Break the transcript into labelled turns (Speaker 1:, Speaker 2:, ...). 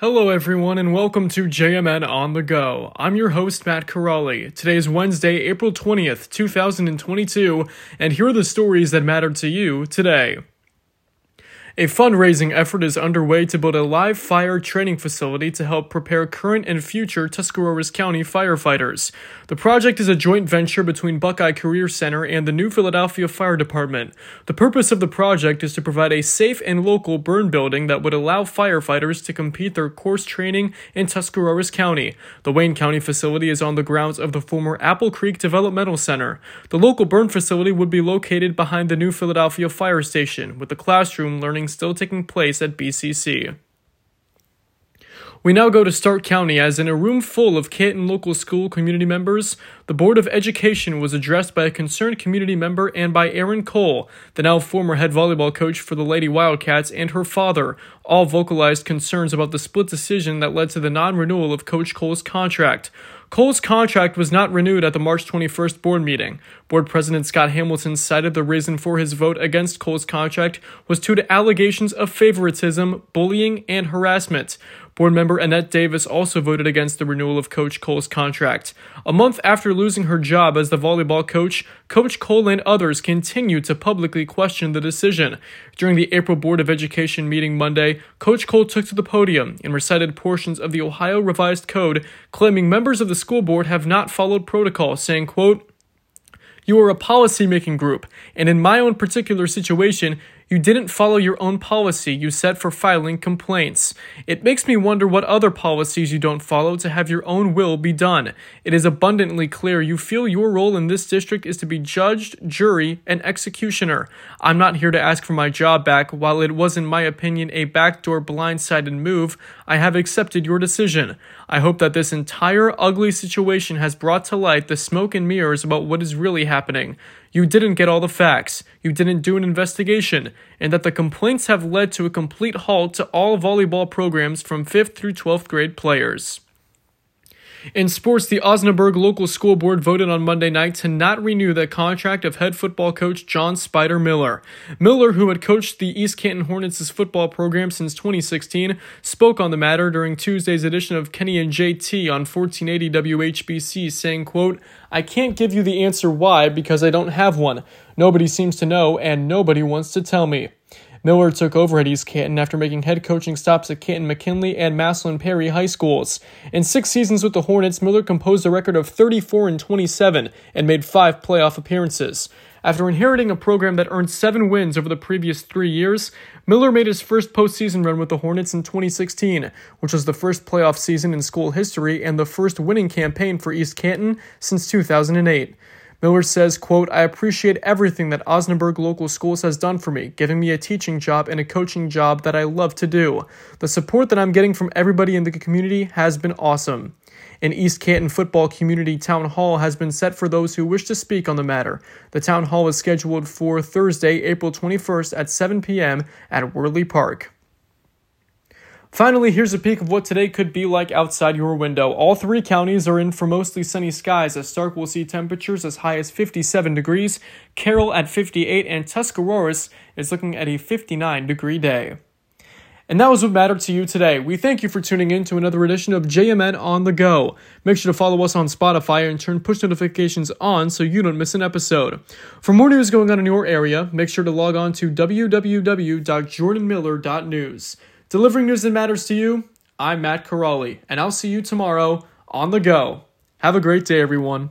Speaker 1: Hello, everyone, and welcome to JMN On the Go. I'm your host, Matt Corrali. Today is Wednesday, April 20th, 2022, and here are the stories that matter to you today. A fundraising effort is underway to build a live fire training facility to help prepare current and future Tuscarawas County firefighters. The project is a joint venture between Buckeye Career Center and the New Philadelphia Fire Department. The purpose of the project is to provide a safe and local burn building that would allow firefighters to complete their course training in Tuscarawas County. The Wayne County facility is on the grounds of the former Apple Creek Developmental Center. The local burn facility would be located behind the New Philadelphia Fire Station, with the classroom learning still taking place at BCC. We now go to Stark County as in a room full of Canton local school community members, the Board of Education was addressed by a concerned community member and by Erin Cole, the now former head volleyball coach for the Lady Wildcats, and her father. All vocalized concerns about the split decision that led to the non renewal of Coach Cole's contract. Cole's contract was not renewed at the March 21st board meeting. Board President Scott Hamilton cited the reason for his vote against Cole's contract was due to allegations of favoritism, bullying, and harassment. Board member Annette Davis also voted against the renewal of Coach Cole's contract. A month after losing her job as the volleyball coach, Coach Cole and others continued to publicly question the decision. During the April Board of Education meeting Monday, Coach Cole took to the podium and recited portions of the Ohio Revised Code, claiming members of the school board have not followed protocol, saying, quote, you are a policy making group, and in my own particular situation, you didn't follow your own policy you set for filing complaints. It makes me wonder what other policies you don't follow to have your own will be done. It is abundantly clear you feel your role in this district is to be judge, jury, and executioner. I'm not here to ask for my job back. While it was, in my opinion, a backdoor blindsided move, I have accepted your decision. I hope that this entire ugly situation has brought to light the smoke and mirrors about what is really happening you didn't get all the facts, you didn't do an investigation, and that the complaints have led to a complete halt to all volleyball programs from 5th through 12th grade players. In sports, the Osnaburg local school board voted on Monday night to not renew the contract of head football coach John Spider Miller. Miller, who had coached the East Canton Hornets' football program since 2016, spoke on the matter during Tuesday's edition of Kenny and JT on 1480 WHBC, saying, quote, I can't give you the answer why because I don't have one. Nobody seems to know, and nobody wants to tell me. Miller took over at East Canton after making head coaching stops at Canton McKinley and Massillon Perry high schools. In six seasons with the Hornets, Miller composed a record of 34 and 27 and made five playoff appearances. After inheriting a program that earned seven wins over the previous three years, Miller made his first postseason run with the Hornets in 2016, which was the first playoff season in school history and the first winning campaign for East Canton since 2008. Miller says, quote, I appreciate everything that Osnaburg Local Schools has done for me, giving me a teaching job and a coaching job that I love to do. The support that I'm getting from everybody in the community has been awesome. An East Canton Football Community Town Hall has been set for those who wish to speak on the matter. The town hall is scheduled for Thursday, April 21st at 7 p.m. at Worley Park. Finally, here's a peek of what today could be like outside your window. All three counties are in for mostly sunny skies, as Stark will see temperatures as high as 57 degrees, Carroll at 58, and Tuscarawas is looking at a 59 degree day. And that was what mattered to you today. We thank you for tuning in to another edition of JMN on the Go. Make sure to follow us on Spotify and turn push notifications on so you don't miss an episode. For more news going on in your area, make sure to log on to www.jordanmiller.news. Delivering news that matters to you, I'm Matt Corrali, and I'll see you tomorrow on the go. Have a great day, everyone.